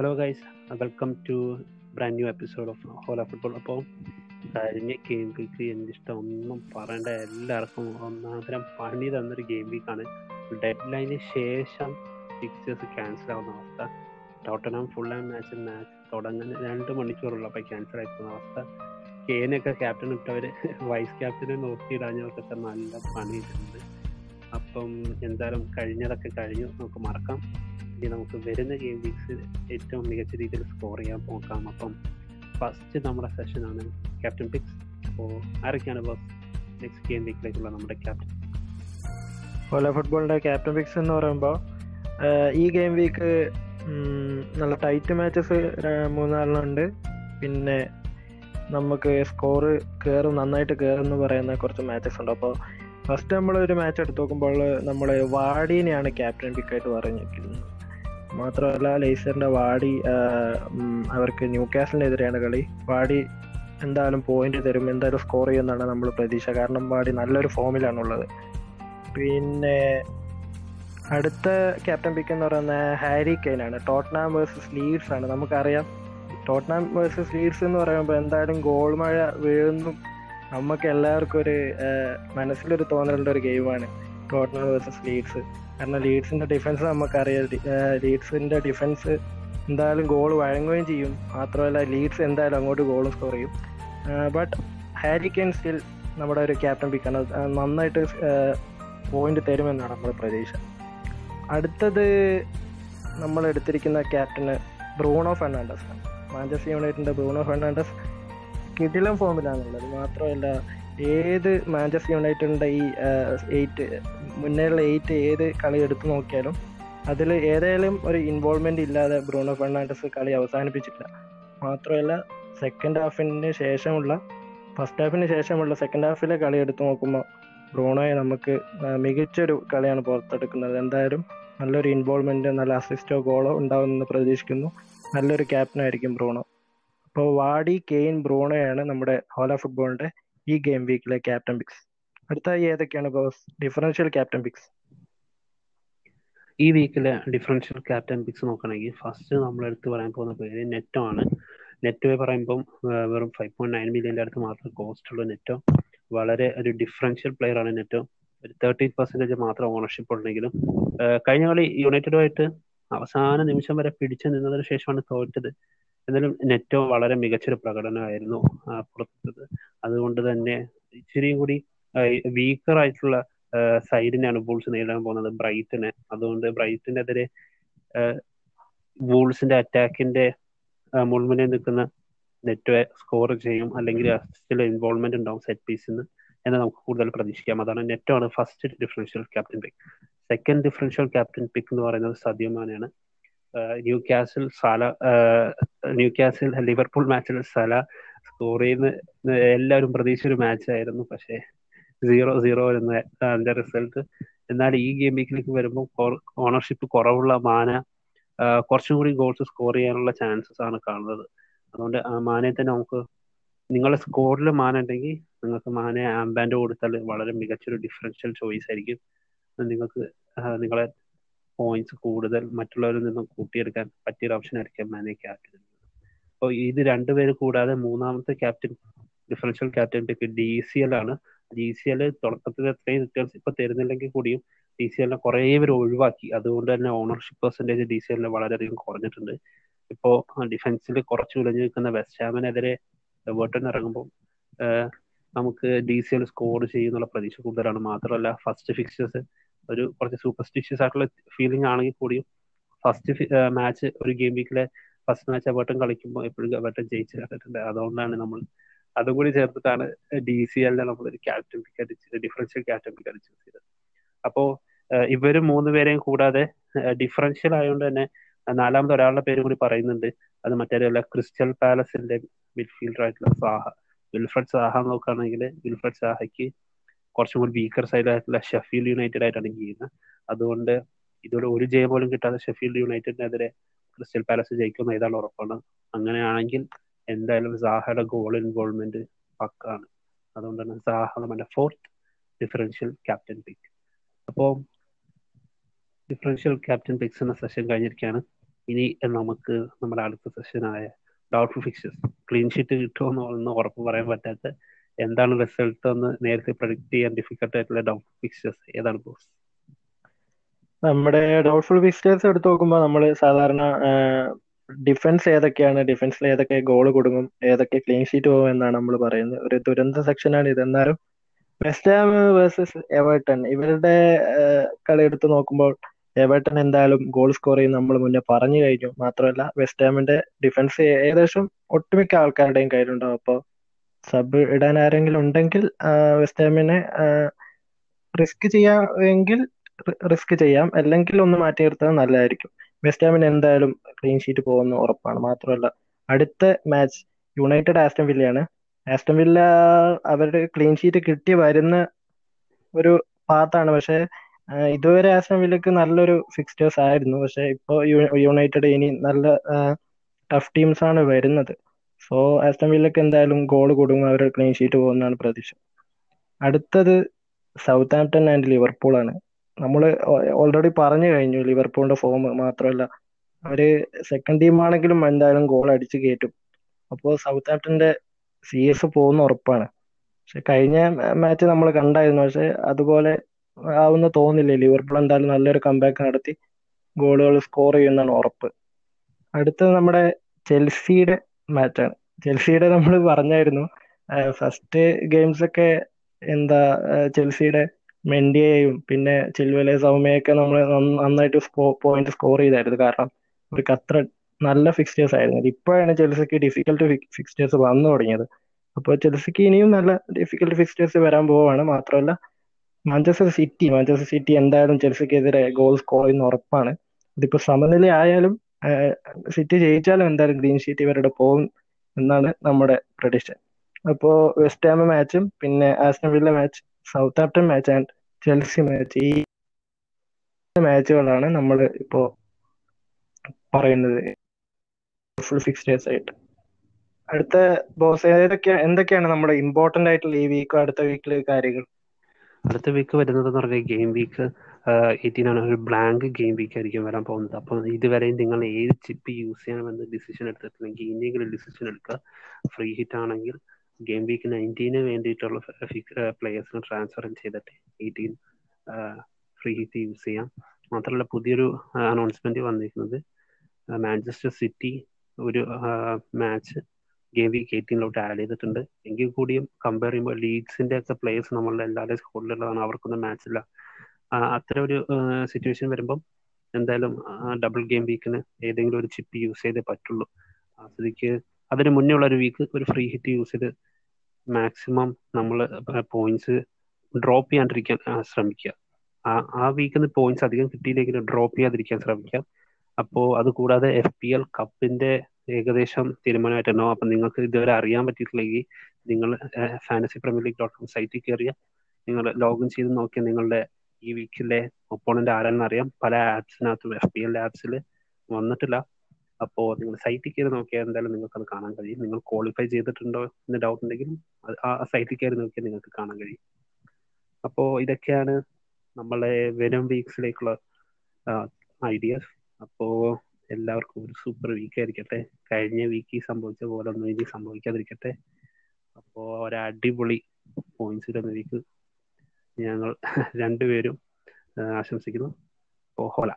Hello guys welcome to brand new episode of Hola Football അപ്പോൾ കഴിഞ്ഞ game week എന്റെ ഇഷ്ടം ഒന്നും പറയേണ്ട. എല്ലാവർക്കും ഒന്നാന്തരം പണി തന്നൊരു ഗെയിം വീക്കാണ് ഡെഡ് ലൈനിന് ശേഷം ഫിക്സേഴ്സ് ക്യാൻസൽ ആവുന്ന അവസ്ഥ. Tottenham Fulham match match തുടങ്ങുന്ന രണ്ട് മണിക്കൂറുള്ളപ്പോൾ ക്യാൻസൽ ആയി പോകുന്ന അവസ്ഥ. കെയിനൊക്കെ ക്യാപ്റ്റൻ ഇട്ടവർ വൈസ് ക്യാപ്റ്റനെ നോക്കിയിടാഞ്ഞവർക്കൊക്കെ നല്ല പണിയിട്ടുണ്ട് അപ്പം എന്തായാലും കഴിഞ്ഞതൊക്കെ കഴിഞ്ഞു. നമുക്ക് മറക്കാം. ഇനി നമുക്ക് വരുന്ന ഗെയിം വീക്സ് ഏറ്റവും മികച്ച രീതിയിൽ സ്കോർ ചെയ്യാൻ നോക്കാം അപ്പം ഫസ്റ്റ് നമ്മുടെ സെഷനാണ് ക്യാപ്റ്റൻ പിക്സ് അപ്പോൾ ആരൊക്കെയാണ് ബോസ് നെക്സ്റ്റ് ഗെയിം വീക്കിലേക്കുള്ള നമ്മുടെ ക്യാപ്റ്റൻ ഓല ഫുട്ബോളിന്റെ ക്യാപ്റ്റൻ പിക്സ് എന്ന് പറയുമ്പോൾ ഈ ഗെയിം വീക്ക് നല്ല ടൈറ്റ് മാച്ചസ് മൂന്നാലെണ്ണമുണ്ട് പിന്നെ നമുക്ക് സ്കോറ് കയറും നന്നായിട്ട് കയറും പറയുന്ന കുറച്ച് മാച്ചസ് ഉണ്ട്. അപ്പോൾ ഫസ്റ്റ് നമ്മൾ ഒരു മാച്ച് എടുത്ത് നോക്കുമ്പോൾ നമ്മൾ വാടീനെയാണ് ക്യാപ്റ്റൻ പിക്കായിട്ട് പറഞ്ഞിരിക്കുന്നത്. മാത്രമല്ല ലേസറിന്റെ വാടി അവർക്ക് ന്യൂ കാസലിനെതിരെയാണ് കളി. വാടി എന്തായാലും പോയിന്റ് തരും എന്തായാലും സ്കോർ ചെയ്യുമെന്നാണ് നമ്മൾ പ്രതീക്ഷ. കാരണം വാടി നല്ലൊരു ഫോമിലാണുള്ളത് പിന്നെ അടുത്ത ക്യാപ്റ്റൻ പിക്ക് എന്ന് പറയുന്ന ഹാരി കെയിൻ ആണ്. ടോട്ട്നാം വേഴ്സസ് ലീഡ്സ് ആണ്. നമുക്കറിയാം ടോട്ട്നാം വേഴ്സസ് ലീഡ്സ് എന്ന് പറയുമ്പോൾ എന്തായാലും ഗോൾ മഴ വീഴുന്നു. നമുക്ക് എല്ലാവർക്കും ഒരു മനസ്സിലൊരു തോന്നലുണ്ട് ഒരു ഗെയിമാണ് ടോട്ട്നാം വേഴ്സസ് ലീഡ്സ് കാരണം ലീഡ്സിന്റെ ഡിഫൻസ് നമുക്കറിയാം. ലീഡ്സിന്റെ ഡിഫൻസ് എന്തായാലും ഗോൾ വഴങ്ങുകയും ചെയ്യും. മാത്രമല്ല ലീഡ്സ് എന്തായാലും അങ്ങോട്ട് ഗോളും സ്കോർ ചെയ്യും. ബട്ട് ഹാരി കെയിൻ സ്റ്റിൽ നമ്മുടെ ഒരു ക്യാപ്റ്റൻ പിക്കാണ് നന്നായിട്ട് പോയിന്റ് തരുമെന്നാണ് നമ്മുടെ പ്രതീക്ഷ. അടുത്തത് നമ്മൾ എടുത്തിരിക്കുന്ന ക്യാപ്റ്റന് ബ്രൂണോ ഫെർണാണ്ടസ് മാഞ്ചസ്റ്റർ യുണൈറ്റഡിന്റെ ബ്രൂണോ ഫെർണാണ്ടസ് കിടിലം ഫോമിലാണുള്ളത് മാത്രമല്ല ഏത് മാഞ്ചസ്റ്റർ യുണൈറ്റഡിന്റെ ഈ എയ്റ്റ് മുന്നേയുള്ള എയ്റ്റ് ഏത് കളി എടുത്തു നോക്കിയാലും അതിൽ ഏതായാലും ഒരു ഇൻവോൾവ്മെന്റ് ഇല്ലാതെ ബ്രൂണോ ഫെർണാണ്ടസ് കളി അവസാനിപ്പിച്ചിട്ടില്ല. മാത്രമല്ല സെക്കൻഡ് ഹാഫിന് ശേഷമുള്ള ഫസ്റ്റ് ഹാഫിന് ശേഷമുള്ള സെക്കൻഡ് ഹാഫിലെ കളി എടുത്തു നോക്കുമ്പോൾ ബ്രൂണോയെ നമുക്ക് മികച്ചൊരു കളിയാണ് പുറത്തെടുക്കുന്നത്. എന്തായാലും നല്ലൊരു ഇൻവോൾവ്മെന്റ് നല്ല അസിസ്റ്റോ ഗോളോ ഉണ്ടാവുമെന്ന് പ്രതീക്ഷിക്കുന്നു. നല്ലൊരു ക്യാപ്റ്റനായിരിക്കും ബ്രൂണോ. അപ്പോൾ വാഡി കെയിൻ ബ്രൂണോയാണ് നമ്മുടെ ഹോല ഫുട്ബോളിന്റെ ഈ ഗെയിം വീക്കിലെ ക്യാപ്റ്റൻ പിക്സ് അടുത്തായി ഏതൊക്കെയാണ് ബോസ് ഡിഫറൻഷ്യൽ ക്യാപ്റ്റൻ പിക്സ് ഈ വീക്കിലെ ഡിഫറൻഷ്യൽ ക്യാപ്റ്റൻ പിക്സ് നോക്കുകയാണെങ്കിൽ ഫസ്റ്റ് നമ്മൾ എടുത്ത് പറയാൻ പോകുന്ന പേര് നെറ്റോ ആണ്. നെറ്റോ പറയുമ്പം വെറും ഫൈവ് പോയിന്റ് നയൻ മില്യന്റെ അടുത്ത് മാത്രം കോസ്റ്റ് ഉള്ള നെറ്റോ വളരെ ഒരു ഡിഫറൻഷ്യൽ പ്ലെയർ ആണ് നെറ്റോ ഒരു തേർട്ടീൻ പെർസെന്റേജ് മാത്രം ഓണർഷിപ്പ് ഉണ്ടെങ്കിലും കഴിഞ്ഞ കളി യുണൈറ്റഡുമായിട്ട് അവസാന നിമിഷം വരെ പിടിച്ചു നിന്നതിന് ശേഷമാണ് തോറ്റത്. എന്നാലും നെറ്റോ വളരെ മികച്ചൊരു പ്രകടനമായിരുന്നു പുറത്തത്. അതുകൊണ്ട് തന്നെ ഇച്ചിരിയും കൂടി വീക്കർ ആയിട്ടുള്ള സൈഡിനെയാണ് വൂൾസ് നേരിടാൻ പോകുന്നത്. ബ്രൈറ്റിനെ. അതുകൊണ്ട് ബ്രൈറ്റിനെതിരെ വൂൾസിന്റെ അറ്റാക്കിന്റെ മുൾമുനയിൽ നിൽക്കുന്ന നെറ്റ് സ്കോർ ചെയ്യും. അല്ലെങ്കിൽ ചില ഇൻവോൾവ്മെന്റ് ഉണ്ടാവും സെറ്റ് പീസിന്ന് എന്ന് നമുക്ക് കൂടുതൽ പ്രതീക്ഷിക്കാം. അതാണ് നെറ്റോ ആണ് first differential captain pick second differential captain pick എന്ന് പറയുന്നത് സദ്യമാനാണ് Newcastle Salah Newcastle Liverpool മാച്ചിൽ സല സ്കോർ ചെയ്യുന്ന എല്ലാവരും പ്രതീക്ഷിച്ച ഒരു മാച്ച് ആയിരുന്നു. പക്ഷേ സീറോ സീറോ എന്ന അതിന്റെ റിസൾട്ട് എന്നാൽ ഈ ഗെയിം വീക്കിലേക്ക് വരുമ്പോൾ ഓണർഷിപ്പ് കുറവുള്ള മാന കുറച്ചും കൂടി ഗോൾസ് സ്കോർ ചെയ്യാനുള്ള ചാൻസസ് ആണ് കാണുന്നത്. അതുകൊണ്ട് ആ മാനയെ തന്നെ നമുക്ക് നിങ്ങളുടെ സ്കോറിൽ മാന ഉണ്ടെങ്കിൽ നിങ്ങൾക്ക് മാനയെ ആംബാൻഡ് കൊടുത്താൽ വളരെ മികച്ചൊരു ഡിഫറൻഷ്യൽ ചോയ്സ് ആയിരിക്കും. നിങ്ങൾക്ക് നിങ്ങളെ പോയിന്റ്സ് കൂടുതൽ മറ്റുള്ളവരിൽ നിന്നും കൂട്ടിയെടുക്കാൻ പറ്റിയൊരു ഓപ്ഷൻ ആയിരിക്കും മാനെ ക്യാപ്റ്റൻ അപ്പോൾ ഇത് രണ്ടുപേര് കൂടാതെ മൂന്നാമത്തെ captain differential captain pick D C L ആണ്. ഡി സി എൽ തുടക്കത്തിൽ അത്രയും റിട്ടേൺസ് ഇപ്പൊ തരുന്നില്ലെങ്കിൽ കൂടിയും ഡി സി എല്ലിനെ കുറേ പേര് ഒഴിവാക്കി. അതുകൊണ്ട് തന്നെ ഓണർഷിപ്പ് പെർസെന്റേജ് ഡി സി എല്ലിന് വളരെയധികം കുറഞ്ഞിട്ടുണ്ട്. ഇപ്പോ ഡിഫൻസിൽ കുറച്ച് വിളഞ്ഞു നിൽക്കുന്ന വെസ്റ്റ് ഹാമിനെതിരെ ഇറങ്ങുമ്പോൾ നമുക്ക് ഡി സി എൽ സ്കോർ ചെയ്യുന്നുള്ള പ്രതീക്ഷ കൂടുതലാണ്. മാത്രമല്ല ഫസ്റ്റ് ഫിക്സേഴ്സ് ഒരു കുറച്ച് സൂപ്പർസ്റ്റിഷ്യസ് ആയിട്ടുള്ള ഫീലിംഗ് ആണെങ്കിൽ കൂടിയും ഫസ്റ്റ് മാച്ച് ഒരു ഗെയിം വീക്കിലെ ഫസ്റ്റ് മാച്ച് എവേർട്ടൺ കളിക്കുമ്പോൾ എപ്പോഴും എവേർട്ടൺ ജയിച്ചു കണ്ടിട്ടുണ്ട് അതുകൊണ്ടാണ് നമ്മൾ അതും കൂടി ചേർത്തിട്ടാണ് ഡി സി എല്ലിനെ നമ്മൾ ഒരു ക്യാപ്റ്റൻ പിക്ക് അടിച്ച് ഡിഫറൻഷ്യൽ ക്യാപ്റ്റൻ പിക്ക് അടിച്ച് ചെയ്തത്. അപ്പോ ഇവർ മൂന്ന് പേരെയും കൂടാതെ ഡിഫറൻഷ്യൽ ആയതുകൊണ്ട് തന്നെ നാലാമത് ഒരാളുടെ പേര് കൂടി പറയുന്നുണ്ട്. അത് മറ്റേ ക്രിസ്റ്റൽ പാലസിന്റെ മിഡ്ഫീൽഡർ ആയിട്ടുള്ള സാഹ വിൽഫ്രഡ് സാഹ നോക്കുകയാണെങ്കിൽ വിൽഫ്രഡ് സാഹയ്ക്ക് കുറച്ചും കൂടി വീക്കർ സൈഡായിട്ടുള്ള ഷെഫീൽഡ് യുണൈറ്റഡ് ആയിട്ടാണ് ചെയ്യുന്നത്. അതുകൊണ്ട് ഇതോടെ ഒരു ജയം പോലും കിട്ടാതെ ഷെഫീൽഡ് യുണൈറ്റഡിനെതിരെ ക്രിസ്റ്റൽ പാലസ് ജയിക്കുന്ന ഇതാണ് ഉറപ്പാണ്. അങ്ങനെയാണെങ്കിൽ എന്തായാലും സാഹയുടെ ഗോൾ ഇൻവോൾവ്മെന്റ് പക്കാണ്. അതുകൊണ്ടാണ് സാഹ നമ്മുടെ ഫോർത്ത് ഡിഫറൻഷ്യൽ ക്യാപ്റ്റൻ പിക്ക് അപ്പോൾ ഡിഫറൻഷ്യൽ ക്യാപ്റ്റൻ പിക്സ് എന്ന സെഷൻ കഴിഞ്ഞിരിക്കുകയാണ്. ഇനി നമുക്ക് നമ്മുടെ അടുത്ത സെഷനായ ഡൗട്ട്ഫുൾ ഫിക്സേഴ്സ് ക്ലീൻ ഷീറ്റ് കിട്ടുമോ എന്ന് ഉറപ്പ് പറയാൻ പറ്റാത്ത എന്താണ് റിസൾട്ട് എന്ന് നേരത്തെ പ്രൊഡിക്റ്റ് ചെയ്യാൻ ഡിഫിക്കൽട്ട് ആയിട്ടുള്ള ഡൗട്ട് ഫിക്സേഴ്സ് ഏതാണ് ബോസ് നമ്മുടെ ഡൗട്ട്ഫുൾ ഫിക്സ്റ്റേഴ്സ് എടുത്ത് നോക്കുമ്പോൾ നമ്മൾ സാധാരണ ഡിഫൻസ് ഏതൊക്കെയാണ് ഡിഫൻസിൽ ഏതൊക്കെ ഗോൾ കൊടുക്കും ഏതൊക്കെ ക്ലീൻ ഷീറ്റ് പോകും എന്നാണ് നമ്മൾ പറയുന്നത്. ഒരു ദുരന്ത സെക്ഷനാണ് ഇത്. എന്നാലും വെസ്റ്റാം വേഴ്സസ് എവേർട്ടൺ ഇവരുടെ കളി എടുത്ത് നോക്കുമ്പോൾ എവേർട്ടൺ എന്തായാലും ഗോൾ സ്കോർ ചെയ്യും നമ്മൾ മുന്നേ പറഞ്ഞു കഴിഞ്ഞു. മാത്രമല്ല വെസ്റ്റാമിന്റെ ഡിഫൻസ് ഏകദേശം ഒട്ടുമിക്ക ആൾക്കാരുടെയും കയ്യിലുണ്ടാവും. അപ്പോൾ സബ് ഇടാൻ ആരെങ്കിലും ഉണ്ടെങ്കിൽ വെസ്റ്റേമിനെ റിസ്ക് ചെയ്യാമെങ്കിൽ റിസ്ക് ചെയ്യാം അല്ലെങ്കിൽ ഒന്ന് മാറ്റി നിർത്താൻ നല്ലതായിരിക്കും. വെസ്റ്റ്ഹാമിന് എന്തായാലും ക്ലീൻ ഷീറ്റ് പോകുന്ന ഉറപ്പാണ്. മാത്രമല്ല അടുത്ത മാച്ച് യുണൈറ്റഡ് ആസ്റ്റൻ വില്ലയാണ് ആസ്റ്റൻ വില്ല അവരുടെ ക്ലീൻ ഷീറ്റ് കിട്ടി വരുന്ന ഒരു പാത്താണ് പക്ഷെ ഇതുവരെ ആസ്റ്റൻ വില്ലക്ക് നല്ലൊരു ഫിക്സ്റ്റേഴ്സ് ആയിരുന്നു. പക്ഷെ ഇപ്പോ യുണൈറ്റഡ് ഇനി നല്ല ടഫ് ടീംസ് ആണ് വരുന്നത്. സോ ആസ്റ്റൺ വില്ലക്ക് എന്തായാലും ഗോൾ കൊടുക്കും അവർ ക്ലീൻ ഷീറ്റ് പോകുന്നതാണ് പ്രതീക്ഷ. അടുത്തത് സൗത്ത് ആംപ്ടൺ ആൻഡ് ലിവർപൂൾ ആണ് നമ്മൾ ഓൾറെഡി പറഞ്ഞു കഴിഞ്ഞു ലിവർപൂളിന്റെ ഫോം മാത്രമല്ല. അവർ സെക്കൻഡ് ടീം ആണെങ്കിലും എന്തായാലും ഗോൾ അടിച്ച് കയറ്റും. അപ്പോൾ സൗത്ത് ആംപ്ടന്റെ സി എസ് പോകുന്ന ഉറപ്പാണ്. പക്ഷെ കഴിഞ്ഞ മാച്ച് നമ്മൾ കണ്ടായിരുന്നു. പക്ഷെ അതുപോലെ ആവുന്ന തോന്നില്ല ലിവർപൂൾ എന്തായാലും നല്ലൊരു കമ്പാക്ക് നടത്തി ഗോളുകൾ സ്കോർ ചെയ്യുന്നതാണ് ഉറപ്പ്. അടുത്തത് നമ്മുടെ ചെൽസിയുടെ മാച്ചാണ് ചെൽസിയുടെ നമ്മൾ പറഞ്ഞായിരുന്നു. ഫസ്റ്റ് ഗെയിംസ് ഒക്കെ എന്താ ചെൽസിയുടെ മെൻഡിയെയും പിന്നെ ചിൽവലെ സൗമ്യയൊക്കെ നമ്മൾ നന്നായിട്ട് പോയിന്റ് സ്കോർ ചെയ്തായിരുന്നു. കാരണം അവർക്ക് അത്ര നല്ല ഫിക്സ്റ്റേഴ്സ് ആയിരുന്നു. ഇപ്പോഴാണ് ചെൽസിക്ക് ഡിഫിക്കൽട്ട് ഫിക്സ്റ്റേഴ്സ് വന്നു തുടങ്ങിയത്. അപ്പോൾ ചെൽസിക്ക് ഇനിയും നല്ല ഡിഫിക്കൽട്ട് ഫിക്സ്റ്റേഴ്സ് വരാൻ പോവാണ്. മാത്രമല്ല മാഞ്ചസ്റ്റർ സിറ്റി മാഞ്ചസ്റ്റർ സിറ്റി എന്തായാലും ചെൽസിക്കെതിരെ ഗോൾ സ്കോർ ചെയ്യുന്ന ഉറപ്പാണ്. ഇതിപ്പോ സമനില ആയാലും സിറ്റി ജയിച്ചാലും എന്തായാലും ഗ്രീൻ ഷീറ്റ് ഇവരുടെ പോകും എന്നാണ് നമ്മുടെ പ്രഡിഷൻ അപ്പോ വെസ്റ്റ് ഹാം മാച്ചും പിന്നെ Aston match Southampton match and Chelsea match ഈ മാച്ചുകളാണ് നമ്മൾ ഇപ്പോ പറയുന്നത്. ഫുൾ ഫിക്സ്റ്റേഴ്സ് ആയിട്ട്. അടുത്ത ബോസ് ഏതൊക്കെ എന്തൊക്കെയാണ് നമ്മുടെ ഇമ്പോർട്ടന്റ് ആയിട്ടുള്ള ഈ വീക്ക് അടുത്ത വീക്കിലെ കാര്യങ്ങൾ? അടുത്ത വീക്ക് വരുന്നത് എന്ന് പറഞ്ഞാൽ ഗെയിം വീക്ക് എയ്റ്റീൻ ആണ് ഒരു ബ്ലാങ്ക് ഗെയിം വീക്ക് ആയിരിക്കും വരാൻ പോകുന്നത്. അപ്പം ഇതുവരെയും നിങ്ങൾ ഏത് ചിപ്പ് യൂസ് ചെയ്യണമെന്ന് ഡിസിഷൻ എടുത്തിട്ടില്ലെങ്കിൽ ഇനിയെങ്കിലും ഡിസിഷൻ എടുക്കുക. ഫ്രീ ഹിറ്റ് ആണെങ്കിൽ ഗെയിം വീക്ക് നയന്റീന് വേണ്ടിയിട്ടുള്ള പ്ലേയേഴ്സിനെ ട്രാൻസ്ഫർ ചെയ്തിട്ട് എയ്റ്റീൻ ഫ്രീ ഹിറ്റ് യൂസ് ചെയ്യാം. മാത്രമല്ല പുതിയൊരു അനൗൺസ്മെന്റ് വന്നിരിക്കുന്നത് മാഞ്ചസ്റ്റർ സിറ്റി ഒരു മാച്ച് ഗെയിം വീക്ക് എയ്റ്റീനിലോട്ട് ആഡ് ചെയ്തിട്ടുണ്ട്. എങ്കിൽ കൂടിയും കമ്പയർ ചെയ്യുമ്പോൾ ലീഗ്സിന്റെ ഒക്കെ പ്ലേയേഴ്സ് നമ്മളുടെ എല്ലാവരുടെയും സ്കോഡിലുള്ളതാണ് അവർക്കൊന്നും മാച്ച് ഇല്ല. അത്തരം ഒരു സിറ്റുവേഷൻ വരുമ്പം എന്തായാലും ഡബിൾ ഗെയിം വീക്കിന് ഏതെങ്കിലും ഒരു ചിപ്പ് യൂസ് ചെയ്തേ പറ്റുള്ളൂ. അതിലേക്ക് അതിന് മുന്നേ ഉള്ള ഒരു വീക്ക് ഒരു ഫ്രീ ഹിറ്റ് യൂസ് ചെയ്ത് മാക്സിമം നമ്മൾ പോയിന്റ്സ് ഡ്രോപ്പ് ചെയ്യാണ്ടിരിക്കാൻ ശ്രമിക്കുക. ആ ആ നിന്ന് പോയിന്റ്സ് അധികം കിട്ടിയില്ലെങ്കിൽ ഡ്രോപ്പ് ചെയ്യാതിരിക്കാൻ ശ്രമിക്കാം അപ്പോൾ അത് കൂടാതെ എഫ് പി എൽ കപ്പിന്റെ ഏകദേശം തീരുമാനമായിട്ടുണ്ടോ. അപ്പം നിങ്ങൾക്ക് ഇതുവരെ അറിയാൻ പറ്റിയിട്ടില്ലെങ്കിൽ നിങ്ങൾ fantasy premier league dot com സൈറ്റിൽ കയറിയ നിങ്ങൾ ലോഗിൻ ചെയ്ത് നോക്കിയാൽ നിങ്ങളുടെ ഈ വീക്കിലെ ഒപ്പോണന്റ് ആരാണെന്ന് അറിയാം. പല ആപ്സിനകത്തും എഫ് പി എൽ ആപ്സിൽ വന്നിട്ടില്ല. അപ്പോൾ നിങ്ങൾ സൈറ്റിൽ കയറി നോക്കിയാൽ എന്തായാലും നിങ്ങൾക്ക് അത് കാണാൻ കഴിയും. നിങ്ങൾ ക്വാളിഫൈ ചെയ്തിട്ടുണ്ടോ എന്ന് ഡൗട്ട് ഉണ്ടെങ്കിലും ആ സൈറ്റിൽ കയറി നോക്കിയാൽ നിങ്ങൾക്ക് കാണാൻ കഴിയും. അപ്പോൾ ഇതൊക്കെയാണ് നമ്മളെ വരും വീക്സിലേക്കുള്ള ഐഡിയാസ് അപ്പോൾ എല്ലാവർക്കും ഒരു സൂപ്പർ വീക്ക് ആയിരിക്കട്ടെ. കഴിഞ്ഞ വീക്കിൽ സംഭവിച്ച പോലെ ഒന്നും ഇനി സംഭവിക്കാതിരിക്കട്ടെ. അപ്പോൾ ഒരു അടിപൊളി പോയിന്റ്സ് ഇടുന്ന വീക്ക് ഞങ്ങൾ രണ്ടുപേരും ആശംസിക്കുന്നു. ഓഹോല ഹോല.